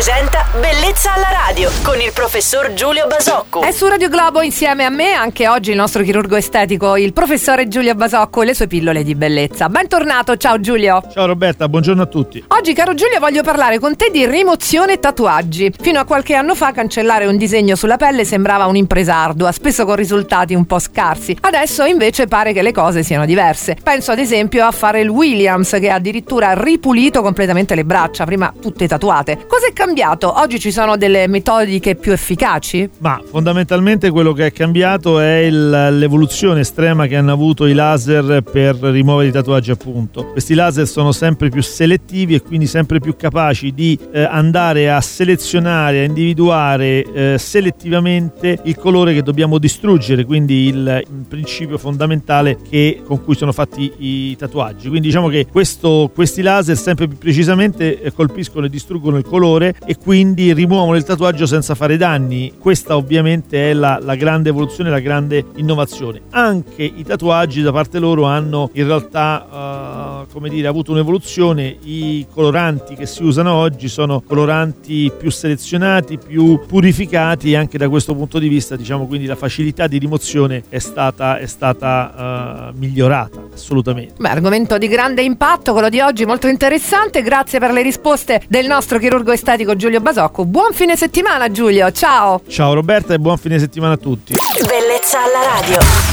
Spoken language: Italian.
presenta Bellezza alla radio con il professor Giulio Basocco. È su Radio Globo insieme a me anche oggi il nostro chirurgo estetico, il professore Giulio Basocco e le sue pillole di bellezza. Bentornato, ciao Giulio. Ciao Roberta, buongiorno a tutti. Oggi, caro Giulio, voglio parlare con te di rimozione tatuaggi. Fino a qualche anno fa cancellare un disegno sulla pelle sembrava un'impresa ardua, spesso con risultati un po' scarsi. Adesso invece pare che le cose siano diverse. Penso ad esempio a fare il Williams che ha addirittura ripulito completamente le braccia, prima tutte tatuate. Cos'è cambiato? Oggi ci sono delle metodiche più efficaci? Ma fondamentalmente quello che è cambiato è il- l'evoluzione estrema che hanno avuto i laser per rimuovere i tatuaggi appunto. Questi laser sono sempre più selettivi e quindi sempre più capaci di eh, andare a selezionare, a individuare eh, selettivamente il colore che dobbiamo distruggere, quindi il, il principio fondamentale che- con cui sono fatti i tatuaggi. Quindi diciamo che questo- questi laser sempre più precisamente eh, colpiscono e distruggono il colore e quindi rimuovono il tatuaggio senza fare danni. Questa ovviamente è la, la grande evoluzione, la grande innovazione. Anche i tatuaggi da parte loro hanno in realtà eh, come dire, avuto un'evoluzione. I coloranti che si usano oggi sono coloranti più selezionati, più purificati e anche da questo punto di vista diciamo quindi la facilità di rimozione è stata, è stata eh, migliorata assolutamente. Beh, argomento di grande impatto, quello di oggi molto interessante. Grazie per le risposte del nostro chirurgo estetico Giulio Basocco. Buon fine settimana Giulio, ciao! Ciao Roberta e buon fine settimana a tutti. Bellezza alla radio.